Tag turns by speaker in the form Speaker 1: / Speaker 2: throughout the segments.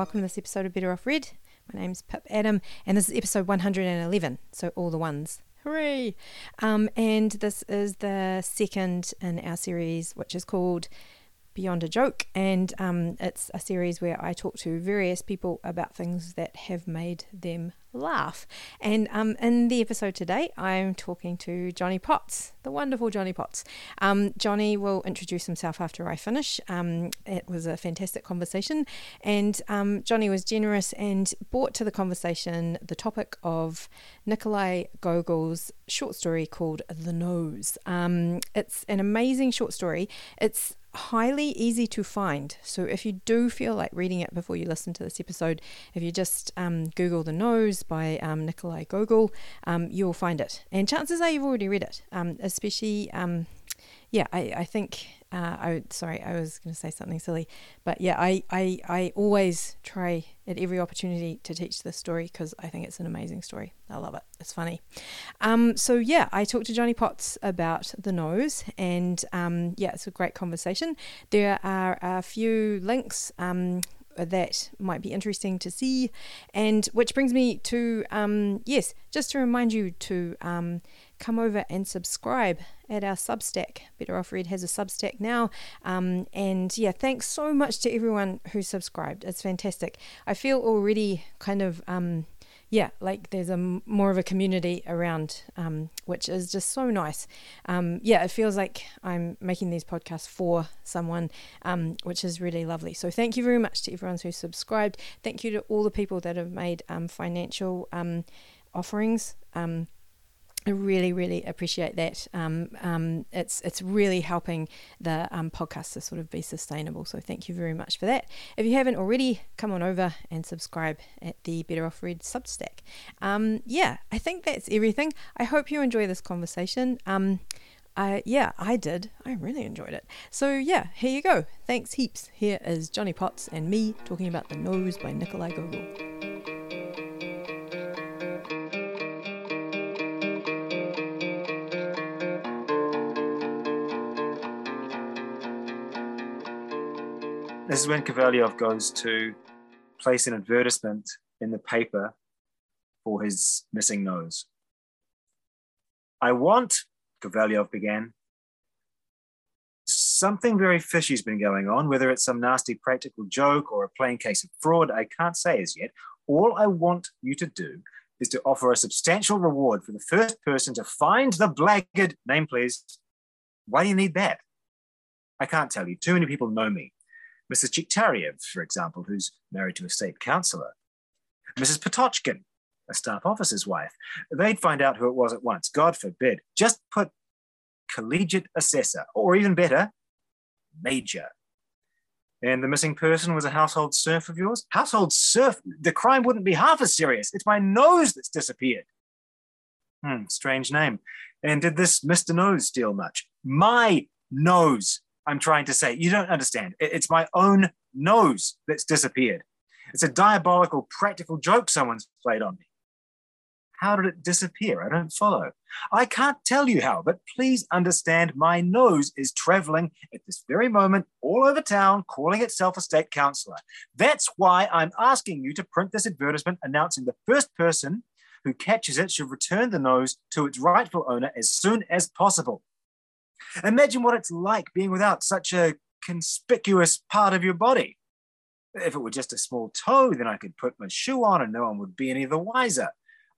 Speaker 1: Welcome to this episode of Better Off Red. My name's Pip Adam, and this is episode 111, so all the ones. Hooray! Um, and this is the second in our series, which is called Beyond a Joke, and um, it's a series where I talk to various people about things that have made them laugh. And um, in the episode today, I'm talking to Johnny Potts, the wonderful Johnny Potts. Um, Johnny will introduce himself after I finish. Um, it was a fantastic conversation, and um, Johnny was generous and brought to the conversation the topic of Nikolai Gogol's short story called The Nose. Um, it's an amazing short story. It's highly easy to find. So if you do feel like reading it before you listen to this episode, if you just um, Google The Nose by um, Nikolai Gogol, um, you'll find it. And chances are you've already read it, um, especially, um, yeah, I, I think uh, I sorry, I was going to say something silly, but yeah, I, I, I always try at every opportunity to teach this story because I think it's an amazing story. I love it. It's funny. Um, so yeah, I talked to Johnny Potts about the nose, and um, yeah, it's a great conversation. There are a few links. Um, that might be interesting to see. And which brings me to, um, yes, just to remind you to um, come over and subscribe at our Substack. Better Off Red has a Substack now. Um, and yeah, thanks so much to everyone who subscribed. It's fantastic. I feel already kind of. Um, yeah, like there's a more of a community around, um, which is just so nice. Um, yeah, it feels like I'm making these podcasts for someone, um, which is really lovely. So thank you very much to everyone who subscribed. Thank you to all the people that have made um, financial um, offerings. I really, really appreciate that. Um, um, it's it's really helping the um, podcast to sort of be sustainable. So thank you very much for that. If you haven't already, come on over and subscribe at the Better Off Red Substack. Um, yeah, I think that's everything. I hope you enjoy this conversation. Um, I, yeah, I did. I really enjoyed it. So yeah, here you go. Thanks heaps. Here is Johnny Potts and me talking about The Nose by Nikolai Gogol.
Speaker 2: This is when Kovalyov goes to place an advertisement in the paper for his missing nose. I want, Kovalyov began, something very fishy's been going on, whether it's some nasty practical joke or a plain case of fraud, I can't say as yet. All I want you to do is to offer a substantial reward for the first person to find the blackguard. Name, please. Why do you need that? I can't tell you. Too many people know me. Mrs. Chiktariev, for example, who's married to a state councillor, Mrs. Potochkin, a staff officer's wife. They'd find out who it was at once. God forbid. Just put collegiate assessor, or even better, major. And the missing person was a household serf of yours? Household serf? The crime wouldn't be half as serious. It's my nose that's disappeared. Hmm, strange name. And did this Mr. Nose steal much? My nose. I'm trying to say. You don't understand. It's my own nose that's disappeared. It's a diabolical practical joke someone's played on me. How did it disappear? I don't follow. I can't tell you how, but please understand my nose is traveling at this very moment all over town, calling itself a state councillor. That's why I'm asking you to print this advertisement announcing the first person who catches it should return the nose to its rightful owner as soon as possible. Imagine what it's like being without such a conspicuous part of your body. If it were just a small toe, then I could put my shoe on and no one would be any the wiser.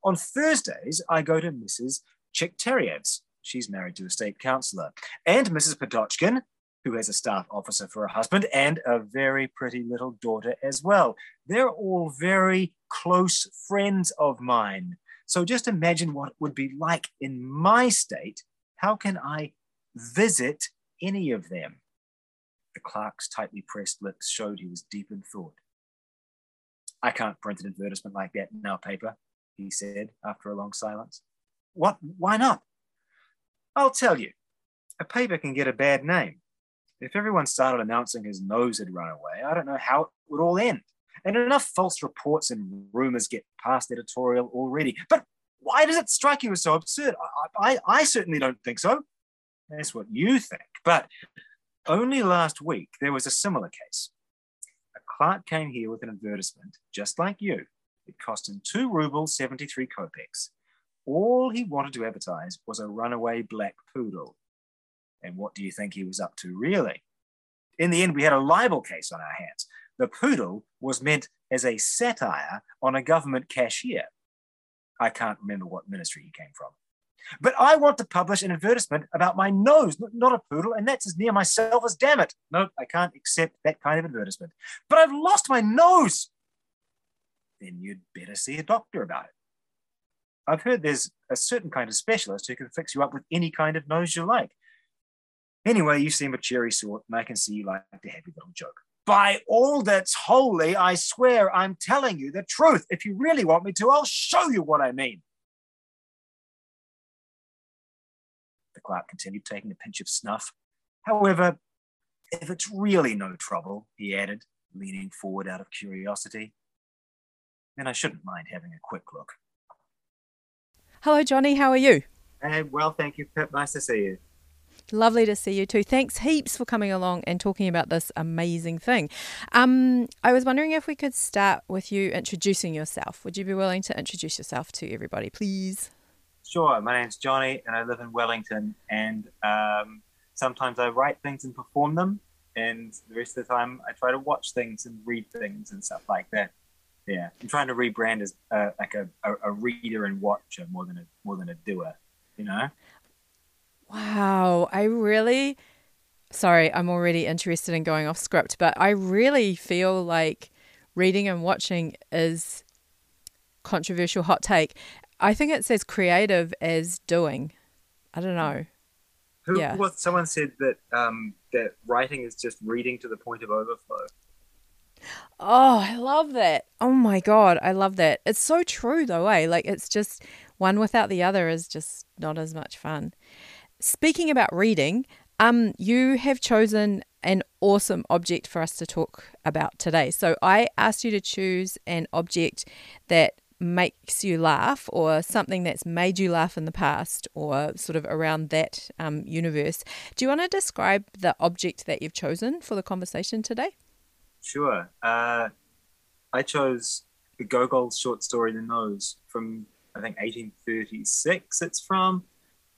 Speaker 2: On Thursdays, I go to Mrs. Chikteriev's. She's married to a state councillor. And Mrs. Potochkin, who has a staff officer for a husband and a very pretty little daughter as well. They're all very close friends of mine. So just imagine what it would be like in my state. How can I visit any of them. The clerk's tightly pressed lips showed he was deep in thought. I can't print an advertisement like that in our paper, he said after a long silence. What? Why not? I'll tell you. A paper can get a bad name. If everyone started announcing his nose had run away, I don't know how it would all end. And enough false reports and rumors get past editorial already. But why does it strike you as so absurd? I, I, I certainly don't think so. That's what you think. But only last week, there was a similar case. A clerk came here with an advertisement, just like you. It cost him two rubles, 73 kopecks. All he wanted to advertise was a runaway black poodle. And what do you think he was up to, really? In the end, we had a libel case on our hands. The poodle was meant as a satire on a government cashier. I can't remember what ministry he came from. But I want to publish an advertisement about my nose, not a poodle, and that's as near myself as damn it. No, I can't accept that kind of advertisement. But I've lost my nose. Then you'd better see a doctor about it. I've heard there's a certain kind of specialist who can fix you up with any kind of nose you like. Anyway, you seem a cheery sort, and I can see you like to happy little joke. By all that's holy, I swear I'm telling you the truth. If you really want me to, I'll show you what I mean. The clerk continued, taking a pinch of snuff. However, if it's really no trouble, he added, leaning forward out of curiosity, then I shouldn't mind having a quick look.
Speaker 1: Hello, Johnny. How are you?
Speaker 2: Hey, well, thank you, Pip. Nice to see you.
Speaker 1: Lovely to see you too. Thanks heaps for coming along and talking about this amazing thing. Um, I was wondering if we could start with you introducing yourself. Would you be willing to introduce yourself to everybody, please?
Speaker 2: Sure. My name's Johnny, and I live in Wellington. And um, sometimes I write things and perform them, and the rest of the time I try to watch things and read things and stuff like that. Yeah, I'm trying to rebrand as uh, like a, a, a reader and watcher more than a more than a doer. You know.
Speaker 1: Wow, I really sorry, I'm already interested in going off script, but I really feel like reading and watching is controversial hot take. I think it's as creative as doing. I don't know.
Speaker 2: Who,
Speaker 1: Yeah.
Speaker 2: What someone said that um, that writing is just reading to the point of overflow.
Speaker 1: Oh, I love that. Oh my god, I love that. It's so true though, eh? Like it's just one without the other is just not as much fun. Speaking about reading, um you have chosen an awesome object for us to talk about today. So I asked you to choose an object that makes you laugh or something that's made you laugh in the past or sort of around that um, universe. Do you want to describe the object that you've chosen for the conversation today?
Speaker 2: Sure. Uh, I chose the Gogol short story "The Nose" from I think 1836. It's from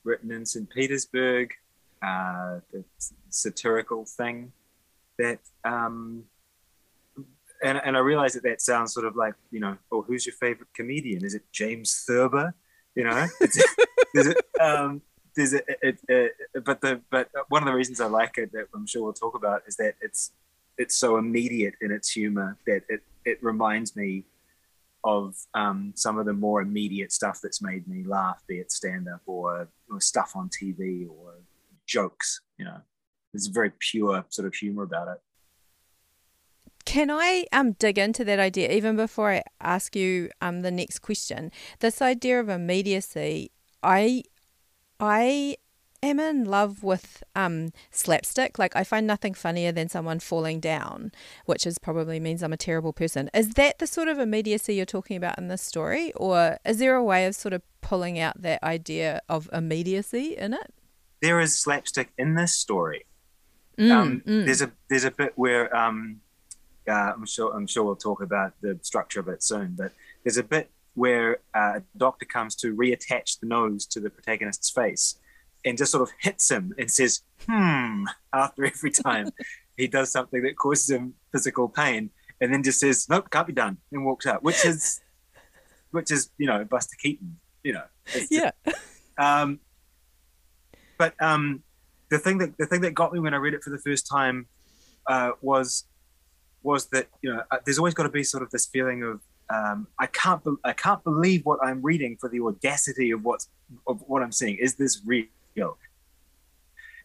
Speaker 2: written in St. Petersburg. Uh, the satirical thing that um, and, and I realize that that sounds sort of like, you know, oh, who's your favorite comedian? Is it James Thurber? You know, it's, there's a, um, there's a, it, it, but the but one of the reasons I like it that I'm sure we'll talk about is that it's it's so immediate in its humor that it it reminds me of um, some of the more immediate stuff that's made me laugh, be it stand up or, or stuff on TV or jokes. You know, there's a very pure sort of humor about it.
Speaker 1: Can I um dig into that idea even before I ask you um the next question? This idea of immediacy, I I am in love with um slapstick. Like I find nothing funnier than someone falling down, which is probably means I'm a terrible person. Is that the sort of immediacy you're talking about in this story, or is there a way of sort of pulling out that idea of immediacy in it?
Speaker 2: There is slapstick in this story.
Speaker 1: Mm,
Speaker 2: um,
Speaker 1: mm.
Speaker 2: There's a there's a bit where um, uh, I'm sure I'm sure we'll talk about the structure of it soon, but there's a bit where uh, a doctor comes to reattach the nose to the protagonist's face and just sort of hits him and says "hmm" after every time he does something that causes him physical pain, and then just says "nope, can't be done" and walks out, which is which is you know Buster Keaton, you know. Just-
Speaker 1: yeah.
Speaker 2: um, but um, the thing that the thing that got me when I read it for the first time uh, was was that you know uh, there's always got to be sort of this feeling of um, I can't be- I can't believe what I'm reading for the audacity of what's of what I'm seeing. Is this real?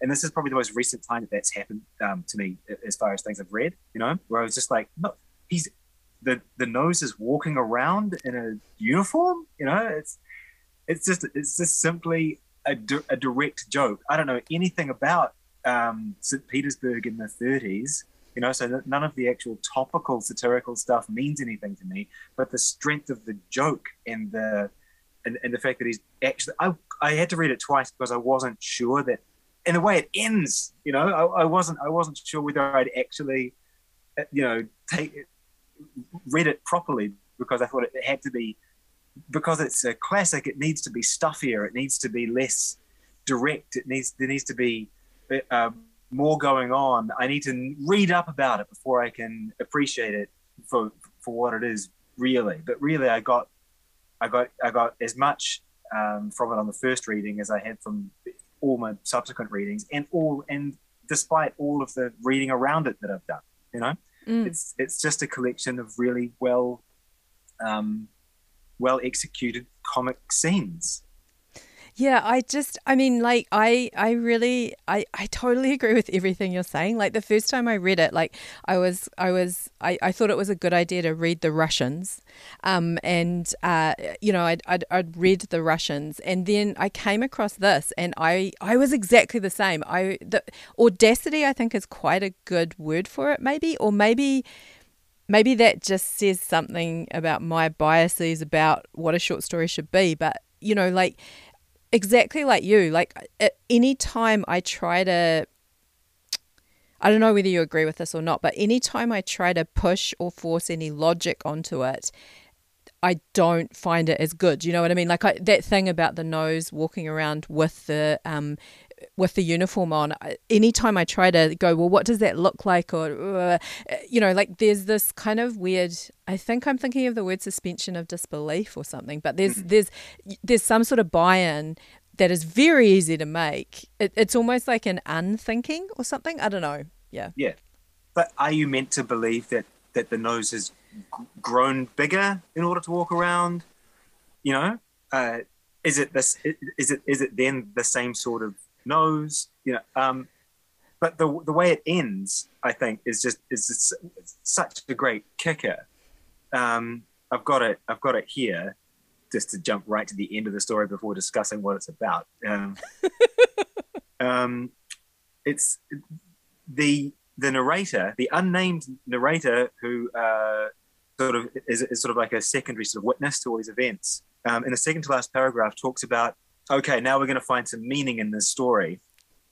Speaker 2: And this is probably the most recent time that that's happened um, to me as far as things I've read. You know, where I was just like, no, he's the the nose is walking around in a uniform. You know, it's it's just it's just simply a, di- a direct joke. I don't know anything about um, St. Petersburg in the 30s, you know, so none of the actual topical satirical stuff means anything to me. But the strength of the joke and the and, and the fact that he's actually, I, I had to read it twice because I wasn't sure that, in the way it ends, you know, I, I wasn't I wasn't sure whether I'd actually, uh, you know, take read it properly because I thought it had to be because it's a classic. It needs to be stuffier. It needs to be less direct. It needs there needs to be uh, more going on. I need to read up about it before I can appreciate it for for what it is really. But really, I got I got I got as much um, from it on the first reading as I had from all my subsequent readings, and all and despite all of the reading around it that I've done, you know, mm. it's it's just a collection of really well um, well executed comic scenes
Speaker 1: yeah, I just I mean like I I really I I totally agree with everything you're saying. Like the first time I read it, like I was I was I, I thought it was a good idea to read the Russians. Um and uh you know, I'd, I'd I'd read the Russians and then I came across this and I I was exactly the same. I the audacity I think is quite a good word for it maybe or maybe maybe that just says something about my biases about what a short story should be, but you know, like exactly like you. Like any time I try to I don't know whether you agree with this or not, but anytime I try to push or force any logic onto it, I don't find it as good. You know what I mean? Like I, that thing about the nose walking around with the um, with the uniform on, anytime I try to go, well, what does that look like? Or, uh, you know, like there's this kind of weird, I think I'm thinking of the word suspension of disbelief or something, but there's, there's, there's some sort of buy in that is very easy to make. It, it's almost like an unthinking or something. I don't know. Yeah.
Speaker 2: Yeah. But are you meant to believe that, that the nose has grown bigger in order to walk around? You know, uh, is it this? Is it is it then the same sort of nose, you know. Um, but the the way it ends, I think, is just is just such a great kicker. Um, I've got it. I've got it here, just to jump right to the end of the story before discussing what it's about. Um, um, it's the the narrator, the unnamed narrator, who uh, sort of is, is, sort of like a secondary sort of witness to all these events. Um, in the second to last paragraph, talks about okay, now we're going to find some meaning in this story.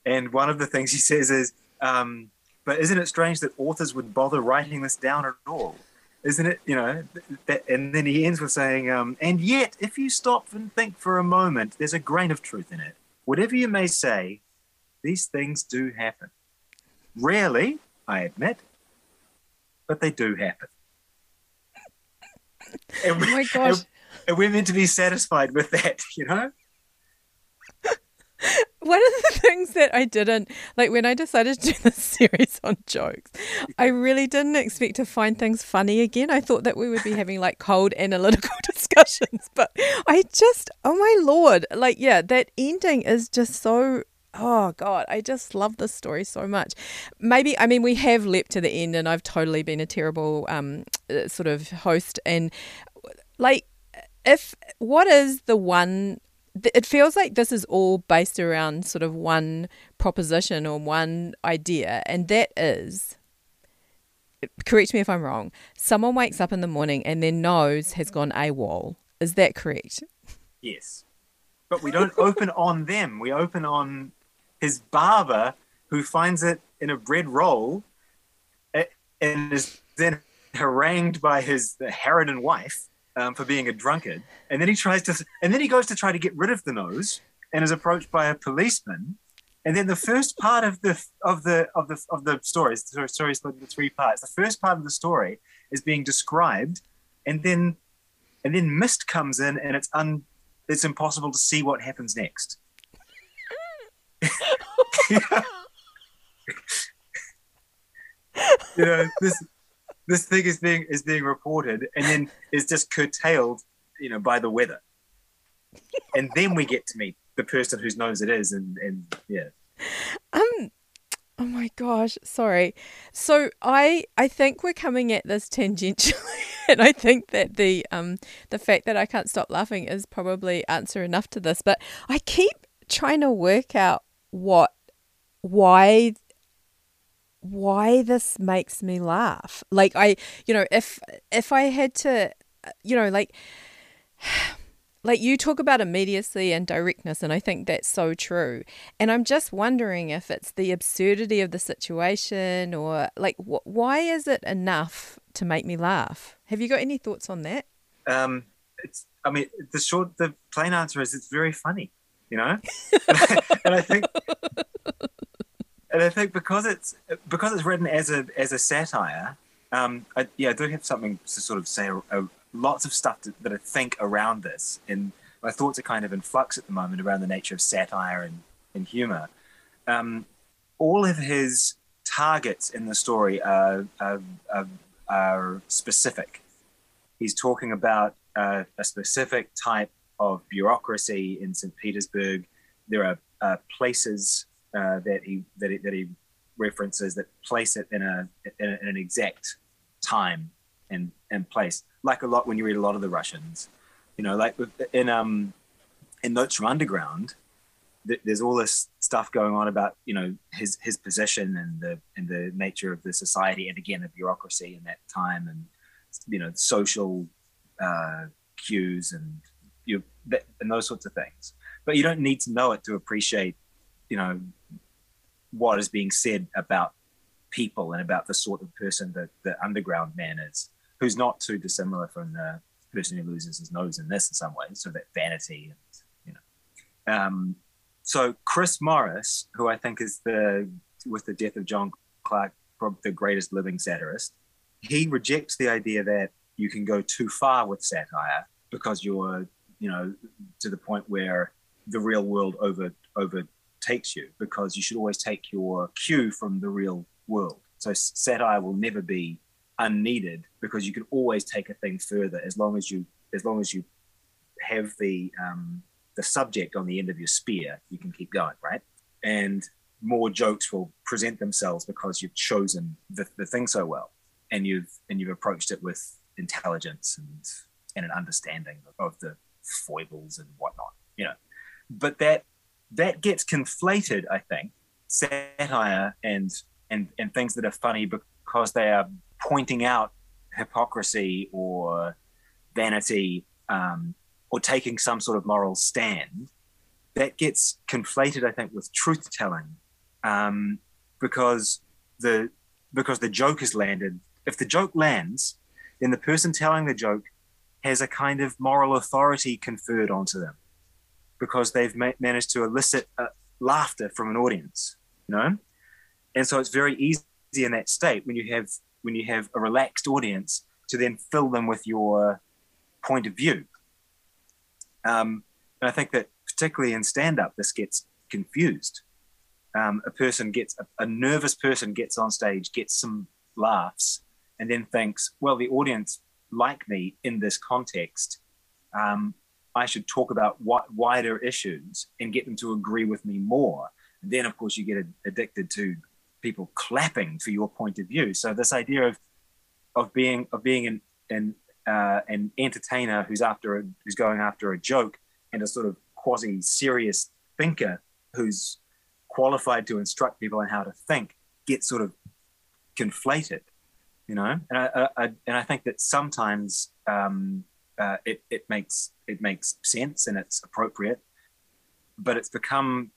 Speaker 2: And one of the things he says is, um, but isn't it strange that authors would bother writing this down at all? Isn't it, you know? That, and then he ends with saying, um, and yet, if you stop and think for a moment, there's a grain of truth in it. Whatever you may say, these things do happen. Rarely, I admit, but they do happen.
Speaker 1: And, oh my gosh.
Speaker 2: And, and we're meant to be satisfied with that, you know?
Speaker 1: one of the things that I didn't like when I decided to do this series on jokes, I really didn't expect to find things funny again. I thought that we would be having like cold analytical discussions, but I just, oh my lord, like, yeah, that ending is just so. Oh God, I just love this story so much. Maybe I mean we have leapt to the end, and I've totally been a terrible um, uh, sort of host. And like, if what is the one it feels like this is all based around sort of one proposition or one idea, and that is correct me if I'm wrong. Someone wakes up in the morning and their nose has gone AWOL. Is that correct?
Speaker 2: Yes. But we don't open on them. We open on his barber who finds it in a bread roll eh, and is then harangued by his harridan wife um, for being a drunkard, and then he tries to, and then he goes to try to get rid of the nose, and is approached by a policeman. And then the first part of the of the of the of the story, the story is split into three parts. The first part of the story is being described, and then and then mist comes in, and it's un it's impossible to see what happens next. you know this this thing is being is being reported and then is just curtailed, you know, by the weather. and then we get to meet the person whose nose it is, and and yeah.
Speaker 1: Um. Oh my gosh, sorry. So I I think we're coming at this tangentially, and I think that the um the fact that I can't stop laughing is probably answer enough to this. But I keep trying to work out what why why this makes me laugh. Like I, you know, if if I had to, you know, like like you talk about immediacy and directness and I think that's so true. And I'm just wondering if it's the absurdity of the situation or like wh- why is it enough to make me laugh. Have you got any thoughts on that?
Speaker 2: Um, it's. I mean, the short, the plain answer is it's very funny. You know, and I think, and I think because it's because it's written as a as a satire. Um, I, yeah, I do have something to sort of say. Uh, lots of stuff to, that I think around this, and my thoughts are kind of in flux at the moment around the nature of satire and, and humor. Um, all of his targets in the story are, are, are, are specific. He's talking about uh, a specific type of bureaucracy in St. Petersburg. There are uh, places uh, that he that he, that he references that place it in a in, an exact time and and place. Like a lot when you read a lot of the Russians, you know, like in um in Notes from Underground, there's all this stuff going on about you know his his position and the and the nature of the society and again the bureaucracy in that time and you know social uh, cues and you and those sorts of things but you don't need to know it to appreciate you know what is being said about people and about the sort of person that the underground man is who's not too dissimilar from the person who loses his nose in this in some ways so that vanity and you know. Um, so Chris Morris, who I think is the with the death of John Clarke, probably the greatest living satirist, he rejects the idea that you can go too far with satire because you're, you know, to the point where the real world over over overtakes you. Because you should always take your cue from the real world. So satire will never be unneeded because you can always take a thing further as long as you as long as you have the um, the subject on the end of your spear, you can keep going, right? And more jokes will present themselves because you've chosen the, the thing so well and you've and you've approached it with intelligence and and an understanding of the foibles and whatnot, you know. But that that gets conflated, I think, satire and and and things that are funny because they are pointing out hypocrisy or vanity um, or taking some sort of moral stand, that gets conflated, I think, with truth telling, um, because the because the joke has landed. If the joke lands, then the person telling the joke has a kind of moral authority conferred onto them because they've ma- managed to elicit uh, laughter from an audience, you know. And so it's very easy in that state when you have when you have a relaxed audience to then fill them with your point of view um, and I think that particularly in stand up, this gets confused. Um, a person gets, a, a nervous person gets on stage, gets some laughs, and then thinks, well, the audience like me in this context. Um, I should talk about wider issues and get them to agree with me more. And then, of course, you get addicted to people clapping for your point of view. So this idea of of being of being an, an uh, an entertainer who's after a, who's going after a joke and a sort of quasi serious thinker who's qualified to instruct people on how to think get sort of conflated, you know. And I, I and I think that sometimes um, uh, it it makes it makes sense and it's appropriate, but it's become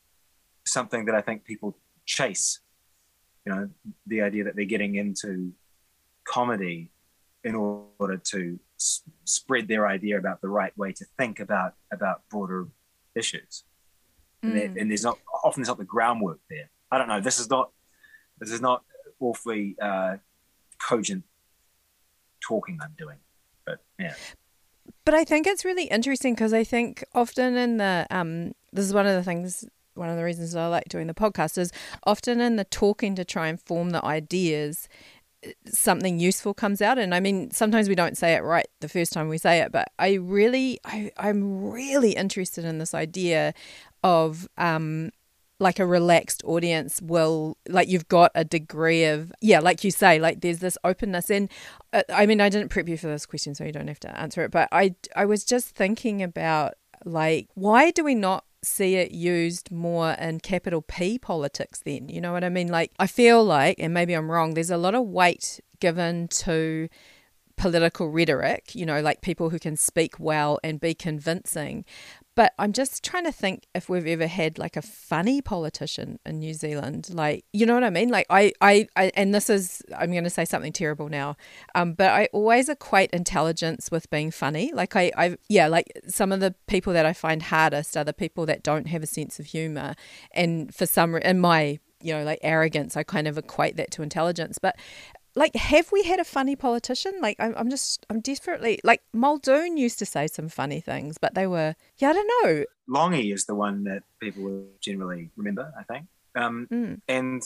Speaker 2: something that I think people chase. You know, the idea that they're getting into comedy in order to s- spread their idea about the right way to think about about broader issues. Mm. And, and, there's not often there's not the groundwork there. I don't know. This is not this is not awfully uh, cogent talking I'm doing, but yeah.
Speaker 1: But I think it's really interesting because I think often in the um, this is one of the things one of the reasons I like doing the podcast is often in the talking to try and form the ideas something useful comes out. And i mean sometimes we don't say it right the first time we say it but i really I, i'm really interested in this idea of um like a relaxed audience will like you've got a degree of yeah like you say like there's this openness and uh, i mean i didn't prep you for this question so you don't have to answer it but i i was just thinking about like why do we not see it used more in capital P politics then. You know what I mean? Like, I feel like, and maybe I'm wrong, there's a lot of weight given to political rhetoric, you know, like people who can speak well and be convincing. But I'm just trying to think if we've ever had like a funny politician in New Zealand. Like, you know what I mean? Like, I, I, I and this is, I'm going to say something terrible now, um, but I always equate intelligence with being funny. Like, I, I, yeah, like some of the people that I find hardest are the people that don't have a sense of humor. And for some, in my, you know, like arrogance, I kind of equate that to intelligence. But like have we had a funny politician? Like I'm, I'm just i'm desperately like muldoon used to say some funny things but they were yeah i don't know.
Speaker 2: Lange is the one that people will generally remember i think. Um, mm. and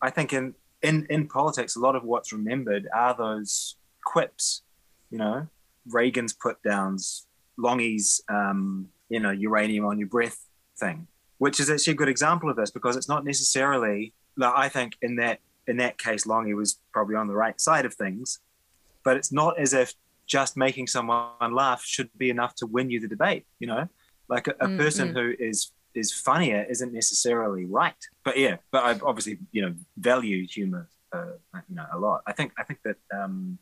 Speaker 2: i think in, in in politics a lot of what's remembered are those quips you know reagan's put downs Lange's um, you know uranium on your breath thing which is actually a good example of this because it's not necessarily like, i think in that in that case, Lange was probably on the right side of things. But it's not as if just making someone laugh should be enough to win you the debate. You know, like a, a mm-hmm. person who is is funnier isn't necessarily right. But yeah, but I obviously you know value humor uh, you know a lot. I think I think that um,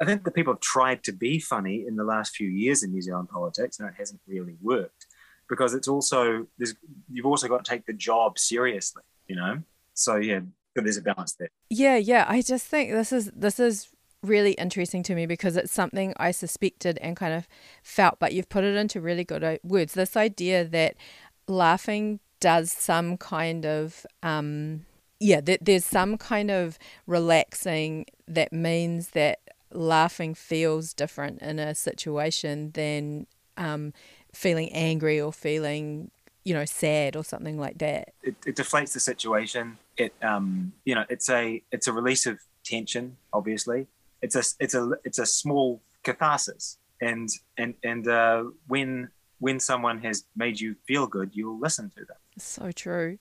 Speaker 2: I think that people have tried to be funny in the last few years in New Zealand politics, and it hasn't really worked because it's also there's you've also got to take the job seriously. You know, so yeah, there's a balance there.
Speaker 1: Yeah, yeah. I just think this is this is really interesting to me because it's something I suspected and kind of felt, but you've put it into really good uh, words. This idea that laughing does some kind of um, yeah, that there's some kind of relaxing that means that laughing feels different in a situation than um, feeling angry or feeling you know sad or something like that.
Speaker 2: It, it deflates the situation. It um you know it's a it's a release of tension obviously. It's a it's a it's a small catharsis. And and and uh when when someone has made you feel good you'll listen to them.
Speaker 1: So true.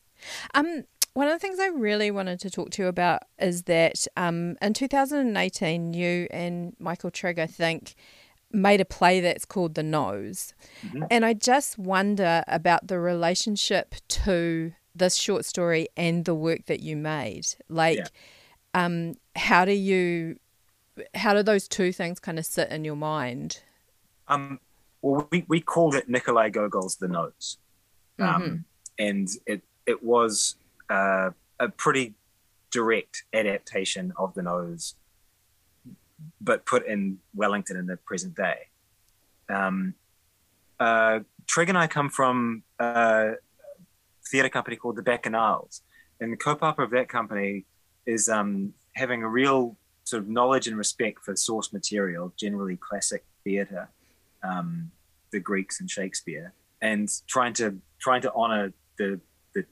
Speaker 1: Um one of the things I really wanted to talk to you about is that um, in 2018, you and Michael Trigg, I think, made a play that's called The Nose. Mm-hmm. And I just wonder about the relationship to this short story and the work that you made. Like, yeah. um, how do you, how do those two things kind of sit in your mind?
Speaker 2: Um, well, we, we called it Nikolai Gogol's The Nose. Um, mm-hmm. And it, it was uh, a pretty direct adaptation of The Nose but put in Wellington in the present day. Um, uh, Trigg and I come from a theatre company called the Bacchanals, and the kaupapa of that company is um, having a real sort of knowledge and respect for source material, generally classic theatre, um, the Greeks and Shakespeare, and trying to trying to honour the, the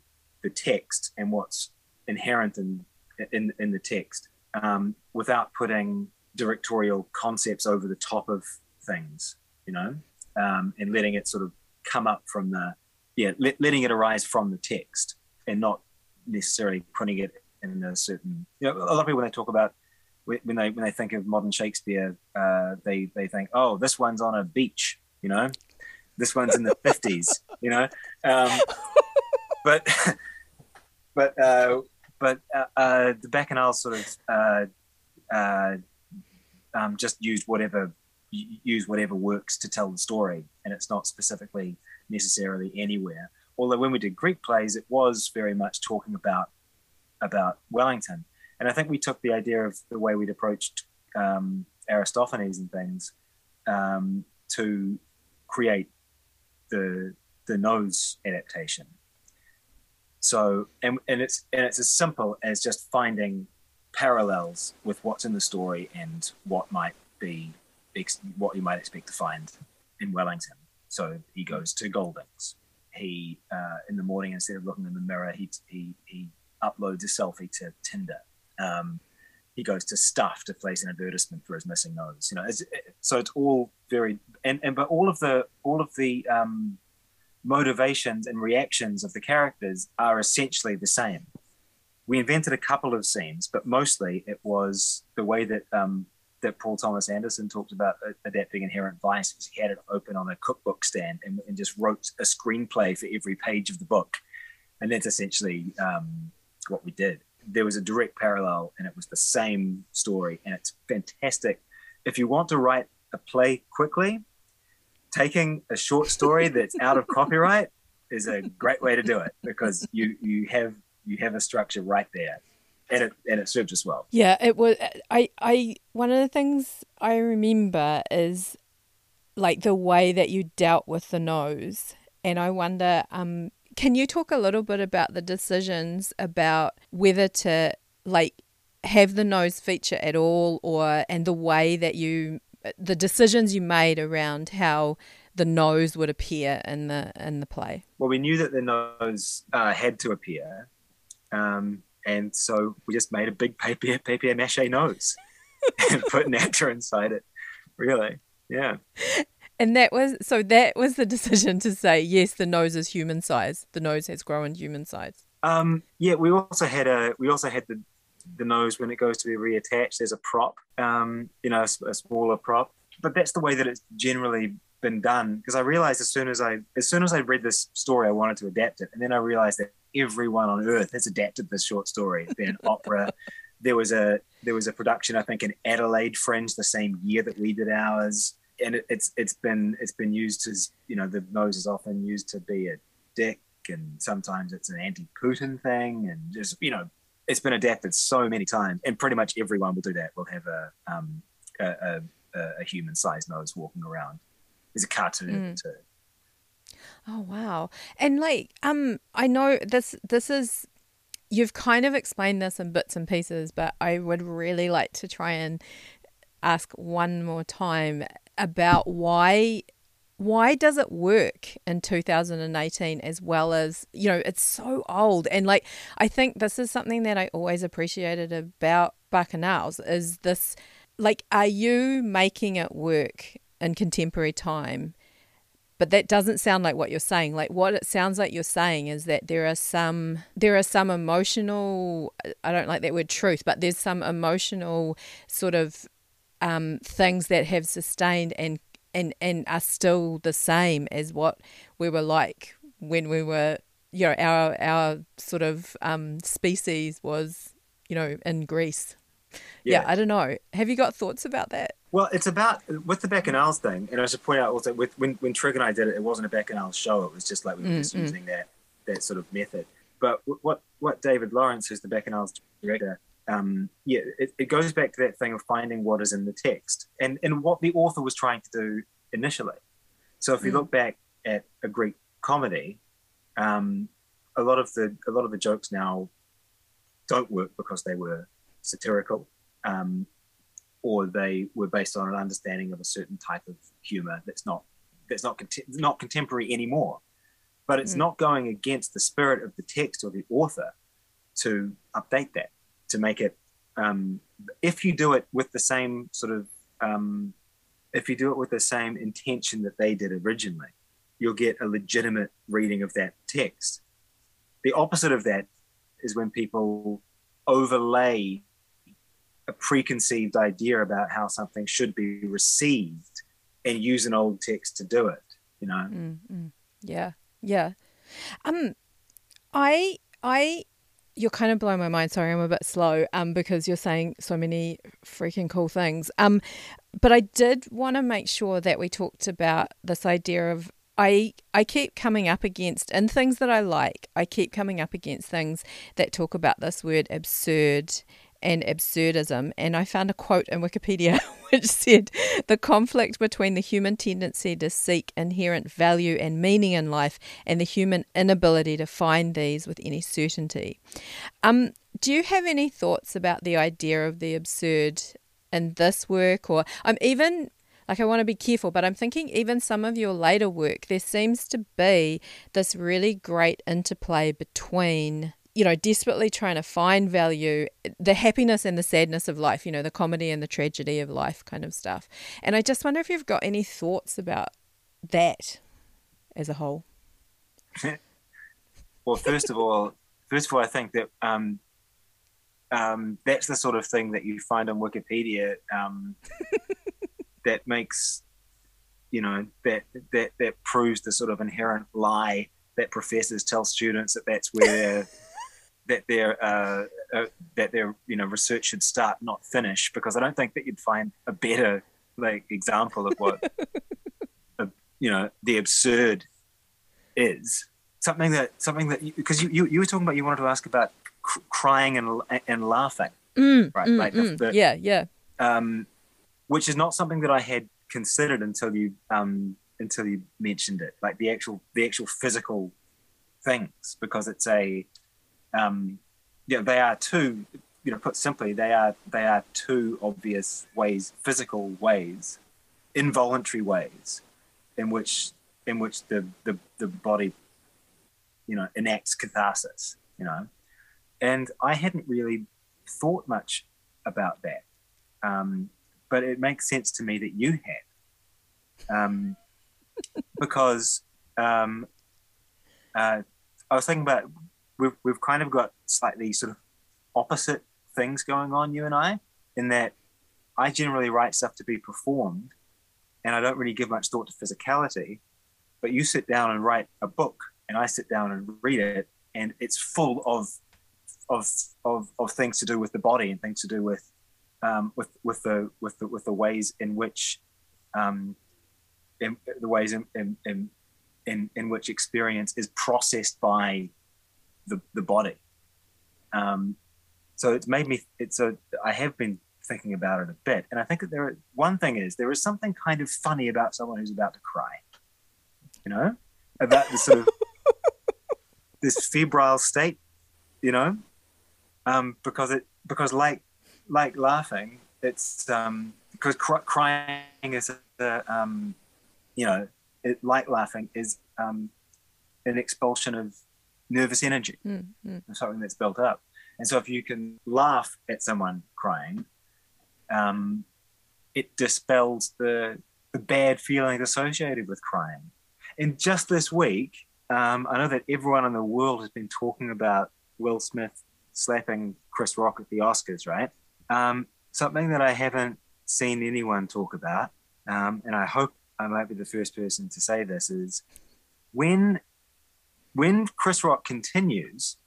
Speaker 2: the text and what's inherent in in, in the text um, without putting directorial concepts over the top of things, you know, um, and letting it sort of come up from the, yeah, let, letting it arise from the text and not necessarily putting it in a certain, you know, a lot of people when they talk about when they when they think of modern Shakespeare, uh, they they think, oh, this one's on a beach, you know, this one's in the fifties, you know, um, but but uh, but uh, uh, the Bacchanal sort of uh, uh, um, just use whatever use whatever works to tell the story, and it's not specifically necessarily anywhere. Although when we did Greek plays, it was very much talking about about Wellington, and I think we took the idea of the way we'd approached um, Aristophanes and things um, to create the the nose adaptation. So and, and it's and it's as simple as just finding parallels with what's in the story and what might be what you might expect to find in Wellington. So he goes to Goldings. He uh, in the morning instead of looking in the mirror, he he he uploads a selfie to Tinder. Um, he goes to Stuff to place an advertisement for his missing nose. You know, it's, it, so it's all very and and but all of the all of the um, motivations and reactions of the characters are essentially the same we invented a couple of scenes, but mostly it was the way that um, that Paul Thomas Anderson talked about adapting Inherent Vice. Was he had it open on a cookbook stand and, and, just wrote a screenplay for every page of the book, and that's essentially um, what we did. There was a direct parallel, and it was the same story, and it's fantastic if you want to write a play quickly, taking a short story that's out of copyright is a great way to do it because you you have you have a structure right there and it and it serves us well.
Speaker 1: Yeah, it was. I I one of the things I remember is like the way that you dealt with the nose, and I wonder, um, can you talk a little bit about the decisions about whether to like have the nose feature at all, or and the way that you the decisions you made around how the nose would appear in the in the play.
Speaker 2: Well, we knew that the nose uh, had to appear. Um, and so we just made a big papier papier mache nose and put an actor inside it. Really, yeah.
Speaker 1: And that was so. That was the decision to say yes. The nose is human size. The nose has grown human size.
Speaker 2: Um, yeah, we also had a we also had the the nose when it goes to be reattached. There's a prop, um, you know, a, a smaller prop. But that's the way that it's generally been done because I realized as soon as I as soon as I read this story, I wanted to adapt it, and then I realized that everyone on earth has adapted this short story. It's been an opera. There was a there was a production I think in Adelaide Fringe the same year that we did ours, and it, it's it's been it's been used as you know the nose is often used to be a dick, and sometimes it's an anti-Putin thing, and just you know it's been adapted so many times, and pretty much everyone will do that. We'll have a um, a, a, a human-sized nose walking around. There's a cartoon mm.
Speaker 1: Oh wow. And like um I know this this is you've kind of explained this in bits and pieces, but I would really like to try and ask one more time about why why does it work in 2018 as well as you know it's so old and like i think this is something that i always appreciated about bacchanals is this like are you making it work in contemporary time but that doesn't sound like what you're saying. Like what it sounds like you're saying is that there are some there are some emotional i don't like that word truth but there's some emotional sort of um, things that have sustained and and and are still the same as what we were like when we were you know our our sort of um, species was you know in Greece yeah. yeah. I don't know. Have you got thoughts about that?
Speaker 2: Well, it's about with the Bacchanals thing, and I should point out also with when when Trigg and I did it, it wasn't a Bacchanals show. It was just like we were mm, just mm. using that that sort of method. But what what David Lawrence, who's the Bacchanals director, um, yeah, it, it goes back to that thing of finding what is in the text and and what the author was trying to do initially. So if you mm. look back at a Greek comedy, um, a lot of the a lot of the jokes now don't work because they were satirical, um, or they were based on an understanding of a certain type of humor that's not that's not not contemporary anymore. But it's mm. not going against the spirit of the text or the author to update that to make it. Um, if you do it with the same sort of um, if you do it with the same intention that they did originally, you'll get a legitimate reading of that text. The opposite of that is when people overlay a preconceived idea about how something should be received and use an old text to do it you know
Speaker 1: mm-hmm. yeah yeah um i i you're kind of blowing my mind sorry i'm a bit slow um because you're saying so many freaking cool things um but i did want to make sure that we talked about this idea of I I keep coming up against and things that I like. I keep coming up against things that talk about this word absurd and absurdism. And I found a quote in Wikipedia which said the conflict between the human tendency to seek inherent value and meaning in life and the human inability to find these with any certainty. Um, do you have any thoughts about the idea of the absurd in this work? Or I'm um, even like I want to be careful, but I'm thinking even some of your later work, there seems to be this really great interplay between you know, desperately trying to find value, the happiness and the sadness of life, you know, the comedy and the tragedy of life kind of stuff. And I just wonder if you've got any thoughts about that as a whole.
Speaker 2: well, first of all, first of all, I think that um, um, that's the sort of thing that you find on Wikipedia um, that makes, you know, that that that proves the sort of inherent lie that professors tell students that that's where that their uh, uh, that their you know research should start, not finish, because I don't think that you'd find a better like example of what uh, you know the absurd is something that something that because you, you you were talking about you wanted to ask about cr- crying and and laughing
Speaker 1: Mm,
Speaker 2: right
Speaker 1: mm,
Speaker 2: like
Speaker 1: mm.
Speaker 2: the,
Speaker 1: yeah, yeah.
Speaker 2: um, which is not something that I had considered until you um, until you mentioned it, like the actual the actual physical things, because it's a um, you know they are two you know put simply they are they are two obvious ways physical ways involuntary ways in which in which the the, the body you know enacts catharsis you know. And I hadn't really thought much about that um, but it makes sense to me that you had, um, because um, uh, I was thinking about we've we've kind of got slightly sort of opposite things going on, you and I, in that I generally write stuff to be performed, and I don't really give much thought to physicality, but you sit down and write a book, and I sit down and read it, and it's full of of of, of things to do with the body and things to do with um, with with the with the with the ways in which um, in, the ways in, in in, in in which experience is processed by the the body. Um, so it's made me. It's a. I have been thinking about it a bit, and I think that there. Are, one thing is there is something kind of funny about someone who's about to cry. You know, about the sort of this febrile state. You know, um, because it because like like laughing, it's um, because cr- crying is a, um, you know, it, like laughing is um, an expulsion of nervous energy,
Speaker 1: Mm, mm.
Speaker 2: something that's built up. And so if you can laugh at someone crying, um, it dispels the the bad feelings associated with crying. And just this week, um, I know that everyone in the world has been talking about Will Smith slapping Chris Rock at the Oscars, right? Um, something that I haven't seen anyone talk about, um, and I hope I might be the first person to say this, is when when Chris Rock continues,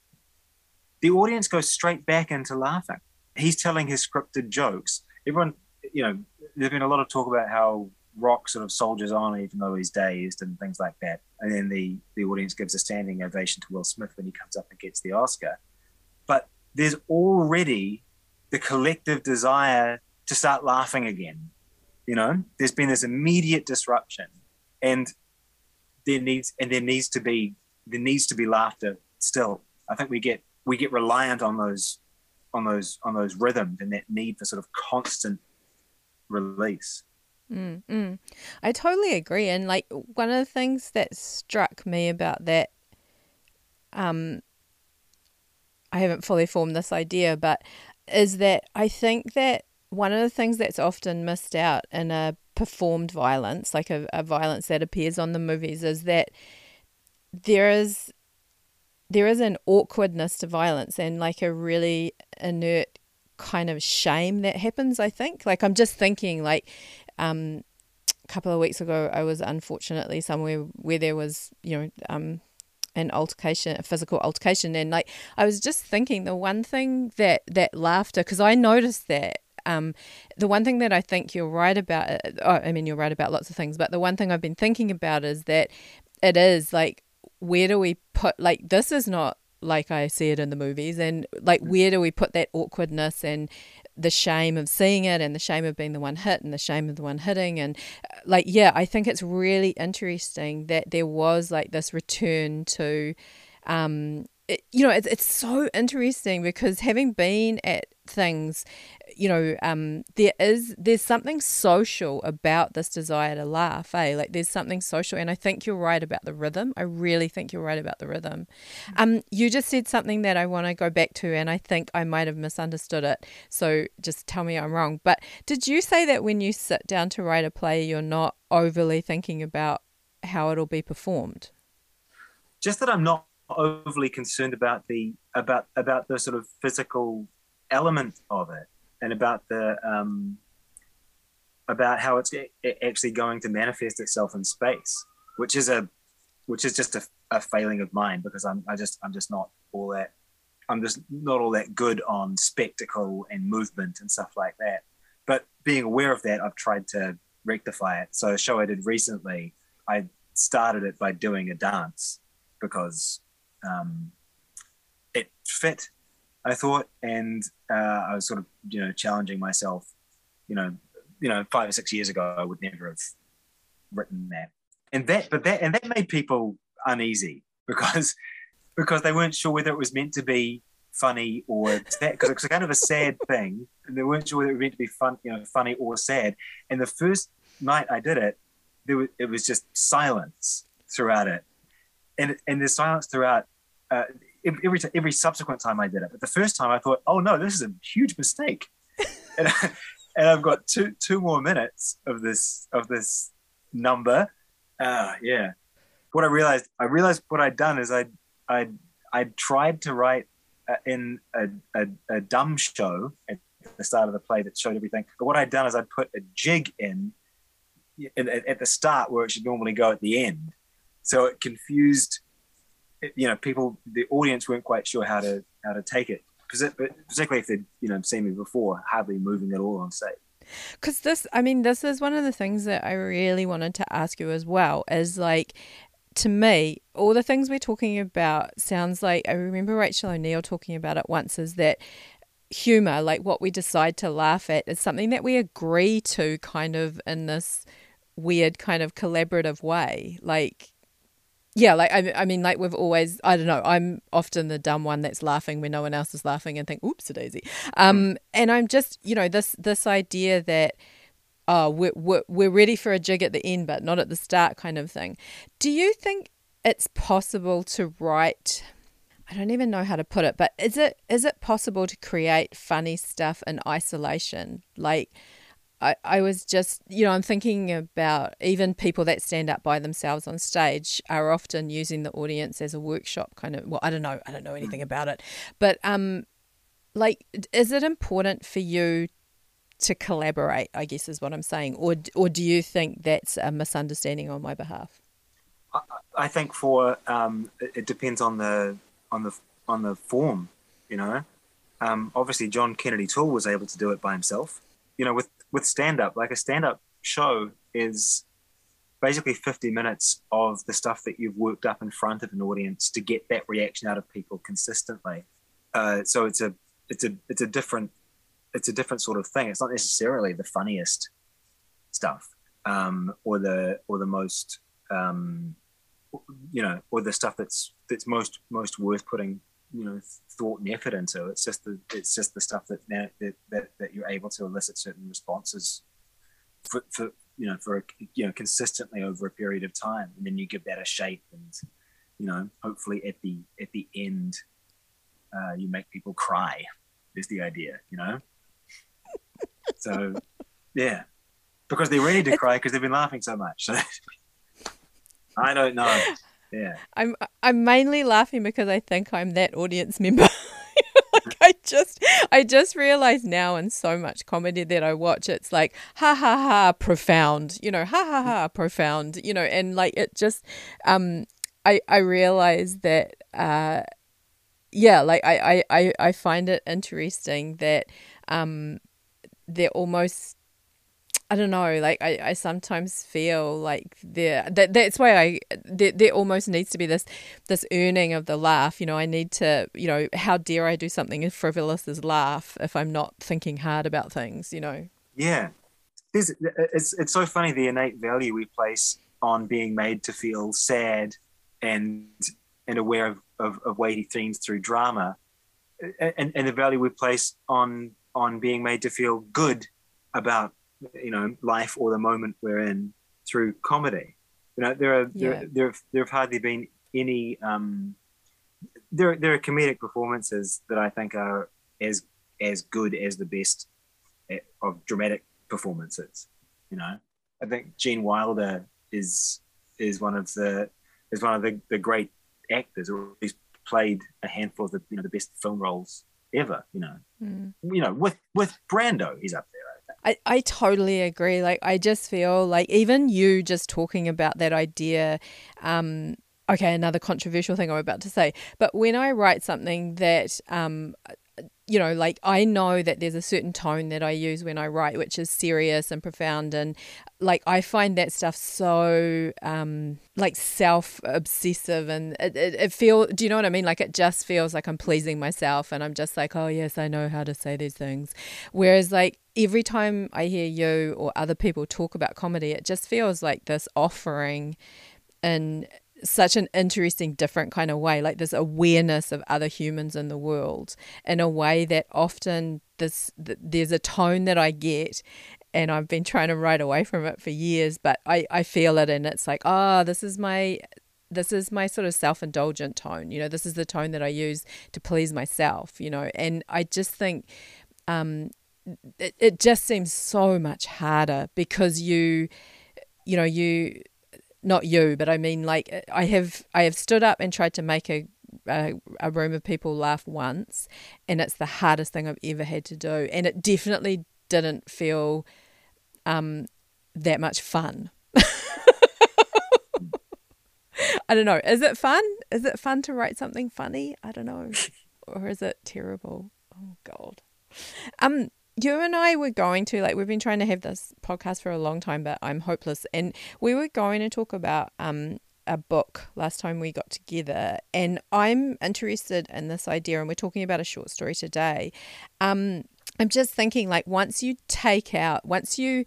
Speaker 2: the audience goes straight back into laughing. He's telling his scripted jokes. Everyone, you know, there's been a lot of talk about how Rock sort of soldiers on even though he's dazed and things like that. And then the, the audience gives a standing ovation to Will Smith when he comes up and gets the Oscar. But there's already the collective desire to start laughing again. You know, there's been this immediate disruption, and there needs and there needs to be there needs to be laughter still. I think we get we get reliant on those on those on those rhythms and that need for sort of constant release.
Speaker 1: Mm, mm. I totally agree. And like one of the things that struck me about that, um, I haven't fully formed this idea, but is that I think that one of the things that's often missed out in a performed violence, like a, a violence that appears on the movies, is that there is there is an awkwardness to violence and like a really inert kind of shame that happens. I think, like I'm just thinking, like um, a couple of weeks ago, I was unfortunately somewhere where there was, you know, um, an altercation, a physical altercation, and like I was just thinking, the one thing that that laughter, because I noticed that. Um, the one thing that I think you're right about, uh, oh, I mean, you're right about lots of things, but the one thing I've been thinking about is that it is like, where do we put, like, this is not like I see it in the movies, and like, where do we put that awkwardness and the shame of seeing it and the shame of being the one hit and the shame of the one hitting? And uh, like yeah i think it's really interesting that there was like this return to um it, you know it's, it's so interesting because having been at things you know um there is there's something social about this desire to laugh eh? Like there's something social and i think you're right about the rhythm. I really think you're right about the rhythm. Um you just said something that i want to go back to and i think i might have misunderstood it so just tell me i'm wrong. But did you say that when you sit down to write a play you're not overly thinking about how it'll be performed?
Speaker 2: Just that I'm not overly concerned about the about about the sort of physical element of it and about the um, about how it's actually going to manifest itself in space, which is a which is just a, a failing of mine because I'm I just I'm just not all that I'm just not all that good on spectacle and movement and stuff like that. But being aware of that, I've tried to rectify it. So a show I did recently, I started it by doing a dance because um, it fit, I thought, and uh, I was sort of you know challenging myself. You know, you know, five or six years ago, I would never have written that, and that, but that, and that made people uneasy because because they weren't sure whether it was meant to be funny or sad because it's kind of a sad thing. And they weren't sure whether it was meant to be fun you know funny or sad. And the first night i did it there was, it was just silence throughout it and and the silence throughout uh, every every subsequent time i did it but the first time i thought oh no this is a huge mistake and, and i've got two two more minutes of this of this number uh, yeah what i realized i realized what i'd done is i i i tried to write uh, in a, a, a, dumb show at the start of the play that showed everything. But what I'd done is I'd put a jig in, in at the start where it should normally go at the end. So it confused, you know, people, the audience weren't quite sure how to how to take it, particularly if they'd you know seen me before, hardly moving at all on stage.
Speaker 1: Because this, I mean, this is one of the things that I really wanted to ask you as well. Is like, to me, all the things we're talking about sounds like I remember Rachel O'Neill talking about it once is that humor, like what we decide to laugh at, is something that we agree to kind of in this weird kind of collaborative way. Like, yeah, like I, I mean, like we've always, I don't know, I'm often the dumb one that's laughing when no one else is laughing and think, "Oops, a daisy." Um, mm. and I'm just, you know, this this idea that oh, we're, we're, we're ready for a jig at the end, but not at the start kind of thing. Do you think it's possible to write? I don't even know how to put it, but is it is it possible to create funny stuff in isolation? Like, I, I was just, you know, I'm thinking about even people that stand up by themselves on stage are often using the audience as a workshop kind of. Well, I don't know, I don't know anything about it, but um, like, is it important for you to collaborate, I guess is what I'm saying. Or, or do you think that's a misunderstanding on my behalf?
Speaker 2: I, I think for um, it, depends on the on the on the form, you know. Um, obviously, John Kennedy Toole was able to do it by himself. You know, with with stand up, like a stand up show is basically 50 minutes of the stuff that you've worked up in front of an audience to get that reaction out of people consistently. Uh, so it's a it's a it's a different it's a different sort of thing. It's not necessarily the funniest stuff um, or the or the most um, you know or the stuff that's that's most most worth putting you know thought and effort into. It's just the it's just the stuff that that that, that you're able to elicit certain responses for, for you know for a, you know consistently over a period of time, and then you give that a shape and you know hopefully at the at the end uh, you make people cry is the idea you know so, yeah, because they're ready to cry because they've been laughing so much. So, I don't know. Yeah,
Speaker 1: I'm I'm mainly laughing because I think I'm that audience member. like I just I just realized now in so much comedy that I watch it's like ha ha ha profound you know ha ha ha profound you know and like it just um I I realize that uh yeah like I I I find it interesting that um they're almost I don't know, like I, I sometimes feel like there that that's why I there, there almost needs to be this this earning of the laugh. You know, I need to you know, how dare I do something as frivolous as laugh if I'm not thinking hard about things, you know.
Speaker 2: Yeah. There's, it's it's so funny the innate value we place on being made to feel sad and and aware of, of, of weighty themes through drama and, and the value we place on on being made to feel good about you know life or the moment we're in through comedy. You know, there are yeah. there there have, there have hardly been any um, there there are comedic performances that I think are as as good as the best eh, of dramatic performances. You know, I think Gene Wilder is is one of the is one of the, the great actors, or he's played a handful of the you know the best film roles ever. You know, mm. you know with with Brando, he's up there.
Speaker 1: I, I totally agree. Like I just feel like even you just talking about that idea, um, okay, another controversial thing I'm about to say. But when I write something that um, you know, like I know that there's a certain tone that I use when I write, which is serious and profound. And like I find that stuff so um, like self obsessive and it, it, it feel do you know what I mean? Like it just feels like I'm pleasing myself and I'm just like, oh, yes, I know how to say these things. Whereas like every time I hear you or other people talk about comedy, it just feels like this offering and such an interesting, different kind of way, like this awareness of other humans in the world in a way that often this th- there's a tone that I get and I've been trying to write away from it for years, but I, I feel it and it's like, oh, this is my this is my sort of self-indulgent tone. You know, this is the tone that I use to please myself, you know, and I just think um it, it just seems so much harder because you you know, you not you, but I mean like I have I have stood up and tried to make a a, a, room of people laugh once, and it's the hardest thing I've ever had to do, and it definitely didn't feel um, that much fun. I don't know. Is it fun? Is it fun to write something funny? I don't know, or is it terrible? Oh God. Um, you and I were going to like we've been trying to have this podcast for a long time, but I'm hopeless. And we were going to talk about um a book last time we got together, and I'm interested in this idea, and we're talking about a short story today. Um, I'm just thinking like once you take out, once you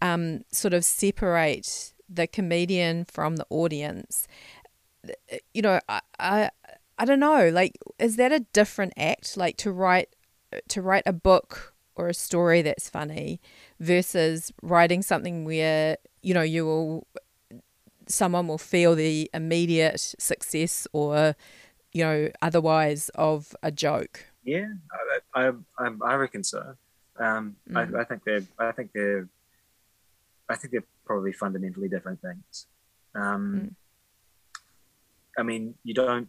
Speaker 1: um sort of separate the comedian from the audience, you know, I, I I don't know, like is that a different act, like to write to write a book or a story that's funny versus writing something where you know you will someone will feel the immediate success or you know otherwise of a joke
Speaker 2: yeah i i, I reckon so um, mm. I, I, think they're i think they're i think they're probably fundamentally different things um, mm. i mean you don't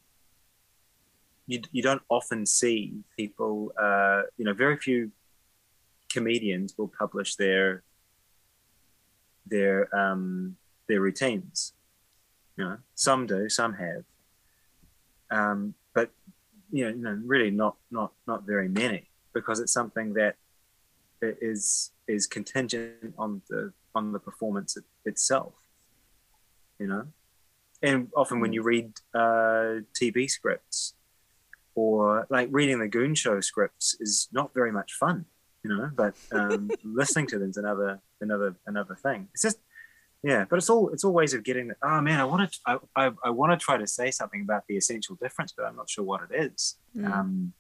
Speaker 2: you, you don't often see people uh, you know very few comedians will publish their their um, their routines. You know, some do, some have, um, but you know, you know, really not not not very many because it's something that is is contingent on the on the performance it, itself. You know, and often when you read uh, TV scripts or like reading the Goon Show scripts is not very much fun you know. But um, listening to them is another another another thing. It's just yeah, but it's all it's all ways of getting. Oh man, I want to I, I, I want to try to say something about the essential difference, but I'm not sure what it is. Mm. Um,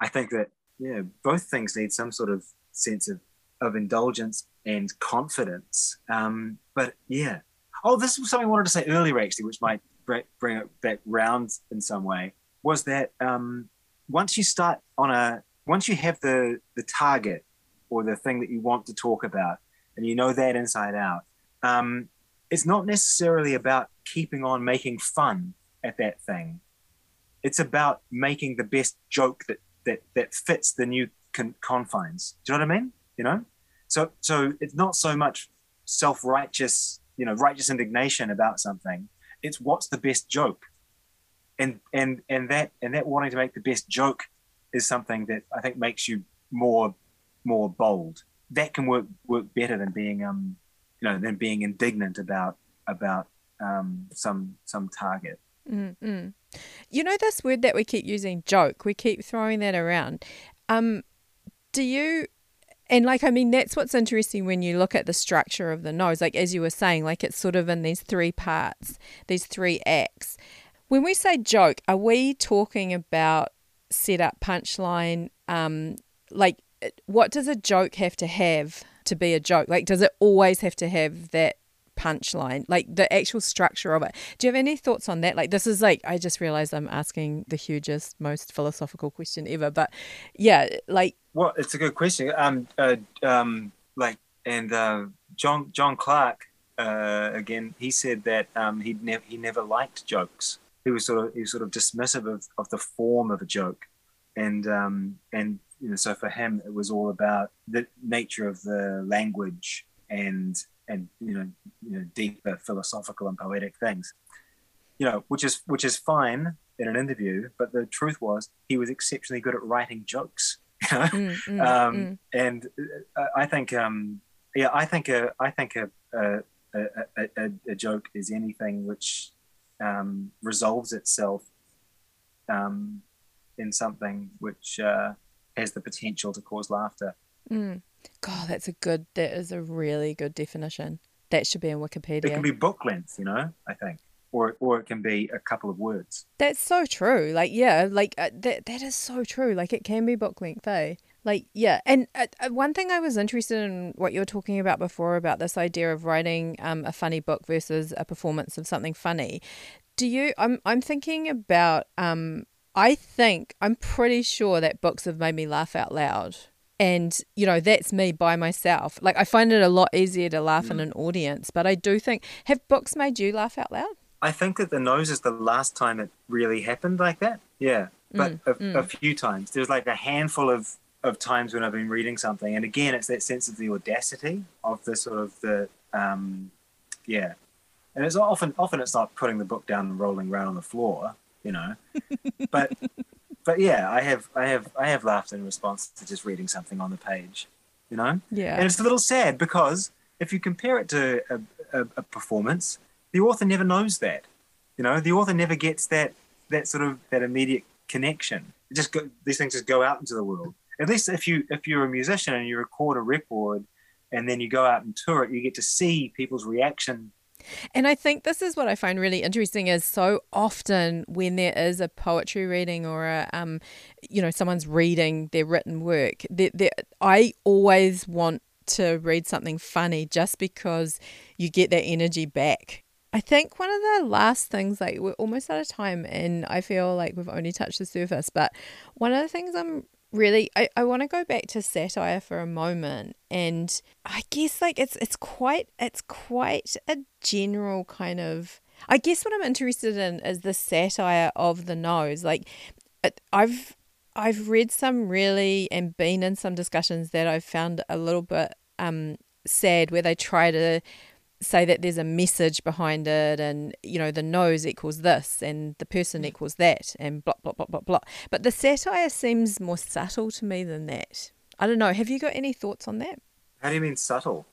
Speaker 2: I think that yeah, both things need some sort of sense of of indulgence and confidence. Um, but yeah, oh, this was something I wanted to say earlier actually, which might bring it back round in some way. Was that um, once you start on a once you have the the target or the thing that you want to talk about and you know that inside out um, it's not necessarily about keeping on making fun at that thing. It's about making the best joke that that that fits the new con- confines. Do you know what i mean? You know? So so it's not so much self-righteous you know righteous indignation about something. It's what's the best joke? And and and that and that wanting to make the best joke is something that I think makes you more more bold. That can work work better than being um you know than being indignant about about um some some target.
Speaker 1: Mm-hmm. You know this word that we keep using, joke. We keep throwing that around. Um, do you? And like, I mean, that's what's interesting when you look at the structure of the nose. Like as you were saying, like it's sort of in these three parts, these three acts. When we say joke, are we talking about set up punchline um like what does a joke have to have to be a joke? Like does it always have to have that punchline like the actual structure of it? Do you have any thoughts on that? Like this is like i just realized i'm asking the hugest most philosophical question ever but yeah like
Speaker 2: well it's a good question. Um uh, um like and uh john John Clarke uh again he said that um he never he never liked jokes he was sort of he was sort of dismissive of, of the form of a joke, and um, and you know so for him it was all about the nature of the language and and you know, you know deeper philosophical and poetic things, you know which is which is fine, in an interview, but the truth was he was exceptionally good at writing jokes. You know?
Speaker 1: Mm, mm,
Speaker 2: um,
Speaker 1: mm.
Speaker 2: And uh, I think, um, yeah, I think a, I think a, a, a, a, a joke is anything which um, resolves itself um, in something which uh, has the potential to cause laughter.
Speaker 1: Mm. God, that's a good. That is a really good definition. That should be in Wikipedia.
Speaker 2: It can be book length, you know. I think, or or it can be a couple of words.
Speaker 1: That's so true. Like, yeah, like uh, that. That is so true. Like, it can be book length, eh? Like, yeah. And uh, uh, one thing I was interested in what you were talking about before about this idea of writing um, a funny book versus a performance of something funny. Do you? I'm I'm thinking about. Um, I think I'm pretty sure that books have made me laugh out loud. And, you know, that's me by myself. Like, I find it a lot easier to laugh in
Speaker 2: Mm.
Speaker 1: an audience, but I do think, have books made you laugh out loud?
Speaker 2: I think that the nose is the last time it really happened like that. Yeah, but
Speaker 1: Mm,
Speaker 2: a,
Speaker 1: mm.
Speaker 2: a few times. There's like a handful of of times when I've been reading something, and again, it's that sense of the audacity of the sort of the um, yeah, and it's often often it's not putting the book down and rolling around on the floor, you know, but but yeah, I have I have I have laughed in response to just reading something on the page, you know.
Speaker 1: Yeah, and
Speaker 2: it's a little sad because if you compare it to a, a, a performance, the author never knows that. You know, the author never gets that that sort of that immediate connection. It just go, these things just go out into the world. At least if you if you're a musician and you record a record and then you go out and tour it, you get to see people's reaction.
Speaker 1: And I think this is what I find really interesting is so often when there is a poetry reading or a, um, you know, someone's reading their written work, they they I always want to read something funny just because you get that energy back. I think one of the last things, like we're almost out of time, and I feel like we've only touched the surface, but one of the things I'm really I, I want to go back to satire for a moment and i guess like it's it's quite it's quite a general kind of i guess what i'm interested in is the satire of the nose like i've i've read some really and been in some discussions that i've found a little bit um sad where they try to say that there's a message behind it and you know the nose equals this and the person equals that and blah blah blah blah blah. But the satire seems more subtle to me than that. I don't know. Have you got any thoughts on that?
Speaker 2: How do you mean subtle?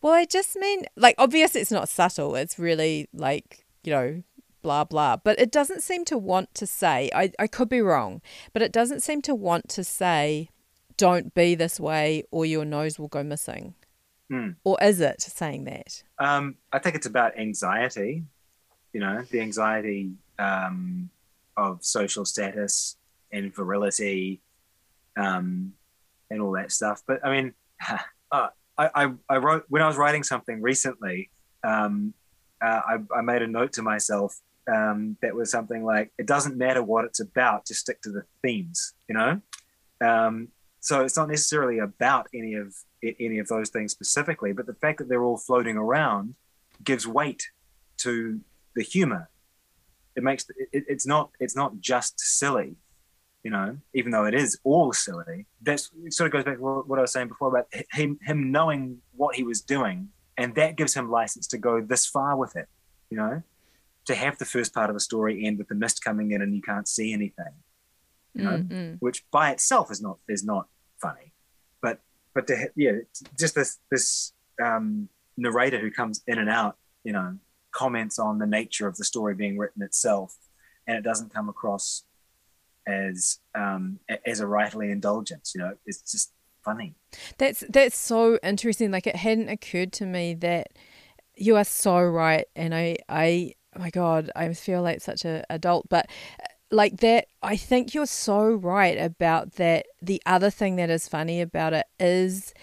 Speaker 1: well i just mean like obviously it's not subtle. It's really like you know blah blah. But it doesn't seem to want to say i, I could be wrong but it doesn't seem to want to say don't be this way or your nose will go missing
Speaker 2: Hmm.
Speaker 1: or is it saying that
Speaker 2: Um, I think it's about anxiety, you know, the anxiety um, of social status and virility um, and all that stuff. But I mean, uh, I, I, I wrote, when I was writing something recently, um, uh, I, I made a note to myself um, that was something like, it doesn't matter what it's about, just stick to the themes, you know? Um, so it's not necessarily about any of any of those things specifically, but the fact that they're all floating around gives weight to the humor. It makes it, it's not it's not just silly, you know, even though it is all silly. That's it sort of goes back to what, I was saying before about him him knowing what he was doing, and that gives him license to go this far with it, you know, to have the first part of the story end with the mist coming in and you can't see anything you know,
Speaker 1: Mm, mm.
Speaker 2: which by itself is not is not funny, but to yeah, just this this um, narrator who comes in and out, you know, comments on the nature of the story being written itself, and it doesn't come across as um, as a writerly indulgence. You know, it's just funny.
Speaker 1: That's that's so interesting. Like it hadn't occurred to me that you are so right, and I I oh my god, I feel like such an adult, but like that, I think you're so right about that. The other thing that is funny about it is,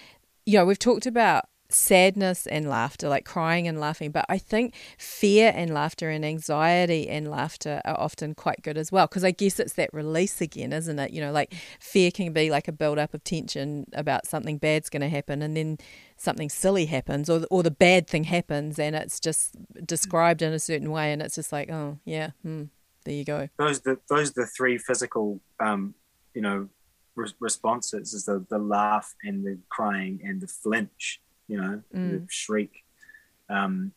Speaker 1: you know, we've talked about sadness and laughter, like crying and laughing, but I think fear and laughter and anxiety and laughter are often quite good as well. Because I guess it's that release again, isn't it? You know, like fear can be like a build up of tension about something bad's going to happen, and then something silly happens, or or the bad thing happens, and it's just described in a certain way, and it's just like, oh yeah, hmm, there you go.
Speaker 2: Those the those are the three physical, um, you know, re- responses: is the the laugh and the crying and the flinch. You know, the
Speaker 1: Mm.
Speaker 2: shriek. Um,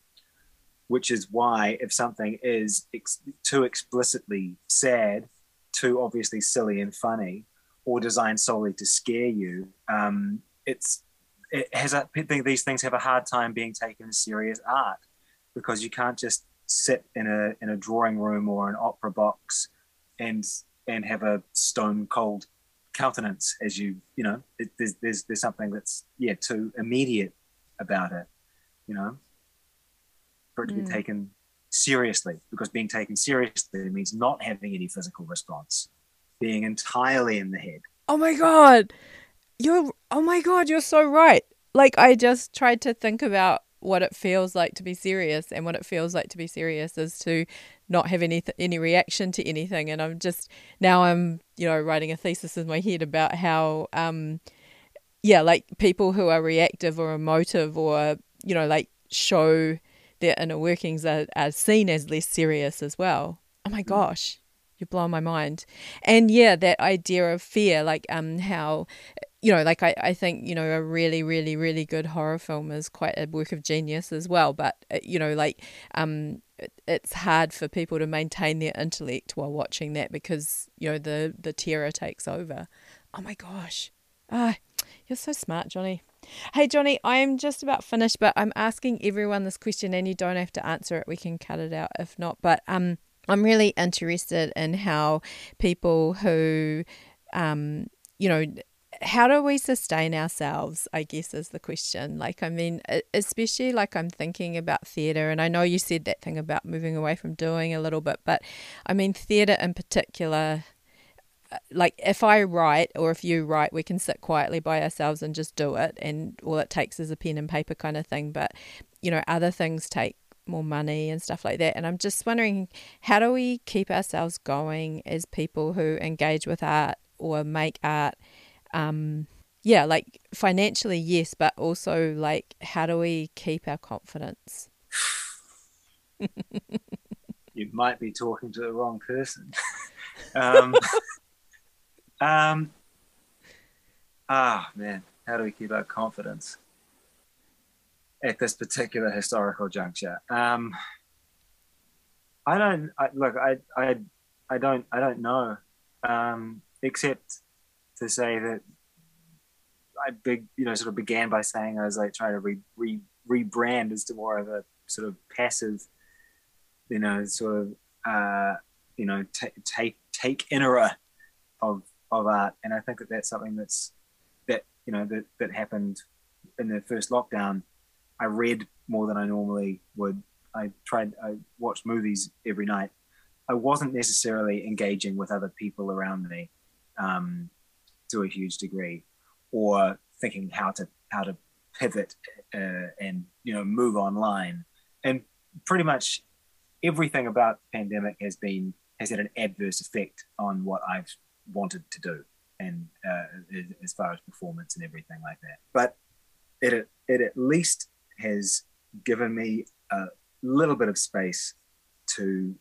Speaker 2: which is why if something is ex- too explicitly sad, too obviously silly and funny, or designed solely to scare you, um, it's it has a, these things have a hard time being taken as serious art because you can't just sit in a in a drawing room or an opera box and and have a stone cold countenance as you you know it, there's, there's there's something that's yeah too immediate about it you know? For it to mm. be taken seriously because being taken seriously means not having any physical response. Being entirely in the head.
Speaker 1: Oh my god. You're oh my god you're so right. Like i just tried to think about what it feels like to be serious and what it feels like to be serious is to not have any any reaction to anything. And i'm just now i'm you know writing a thesis in my head about how um yeah like people who are reactive or emotive or you know like show their inner workings are, are seen as less serious as well. Oh my mm. gosh you're blowing my mind. And yeah that idea of fear like um how you know, like I, I think, you know, a really, really, really good horror film is quite a work of genius as well. But, uh, you know, like um, it, it's hard for people to maintain their intellect while watching that because, you know, the, the terror takes over. Oh my gosh. Ah, you're so smart, Johnny. Hey, Johnny, I'm just about finished, but I'm asking everyone this question and you don't have to answer it. We can cut it out if not. But um, I'm really interested in how people who, um, you know, how do we sustain ourselves i guess is the question. Like i mean especially like i'm thinking about theatre and i know you said that thing about moving away from doing a little bit but i mean theatre in particular uh, like if i write or if you write we can sit quietly by ourselves and just do it and all it takes is a pen and paper kind of thing but you know other things take more money and stuff like that and i'm just wondering how do we keep ourselves going as people who engage with art or make art um, yeah, like financially, yes, but also like how do we keep our confidence?
Speaker 2: you might be talking to the wrong person. um, um, ah, man, how do we keep our confidence at this particular historical juncture? Um, I don't I, look. I, I I don't I don't know. Um, except to say that I big, you know, sort of began by saying I was like trying to re, re, rebrand as to more of a sort of passive, you know, sort of, uh, you know, t- take take inera of of art, and I think that that's something that's that you know that that happened in the first lockdown. I read more than I normally would. I tried. I watched movies every night. I wasn't necessarily engaging with other people around me. Um, to a huge degree, or thinking how to how to pivot uh, and you know move online. And pretty much everything about the pandemic has been has had an adverse effect on what I've wanted to do, and uh, as far as performance and everything like that. But it it at least has given me a little bit of space to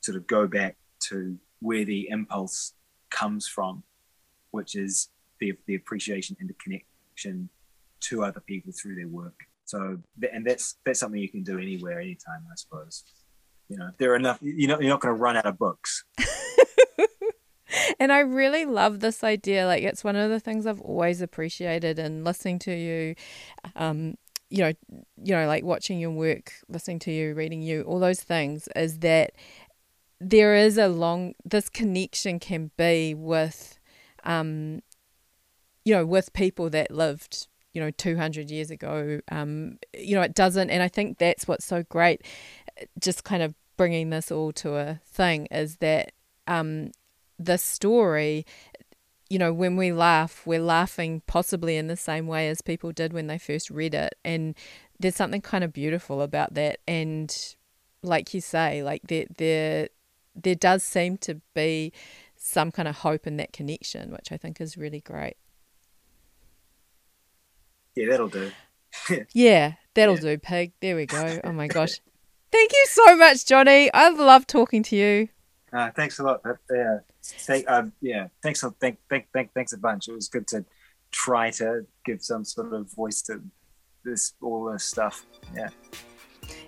Speaker 2: sort of go back to where the impulse comes from which is the, the appreciation and the connection to other people through their work. So, and that's that's something you can do anywhere, anytime, I suppose. You know, there are enough. You know, you're not going to run out of books.
Speaker 1: and I really love this idea. Like, it's one of the things I've always appreciated in listening to you. Um, you know, you know, like watching your work, listening to you, reading you, all those things, is that there is a long. This connection can be with um, you know, with people that lived, you know, 200 years ago. Um, you know, it doesn't, and I think that's what's so great, just kind of bringing this all to a thing is that um, the story, you know, when we laugh, we're laughing possibly in the same way as people did when they first read it. And there's something kind of beautiful about that. And like you say, like there, there, there does seem to be some kind of hope in that connection, which I think is really great.
Speaker 2: Yeah, that'll do.
Speaker 1: yeah, that'll yeah. do, Pig. There we go. Oh my gosh. Thank you so much, Johnny. I love talking to you.
Speaker 2: Uh, thanks a lot. Yeah, thank, uh, yeah, thanks, a, thank, thank, thank, thanks a bunch. It was good to try to give some sort of voice to this all this stuff. Yeah.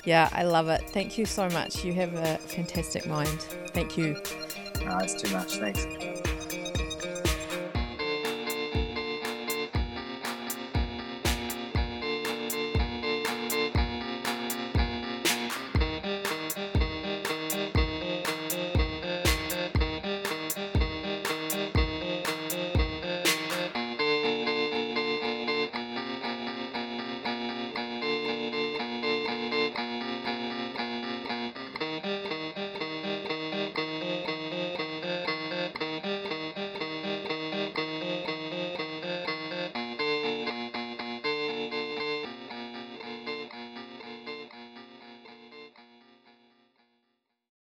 Speaker 1: Yeah, I love it. Thank you so much. You have a fantastic mind. Thank you.
Speaker 2: No, it's too much. Thanks.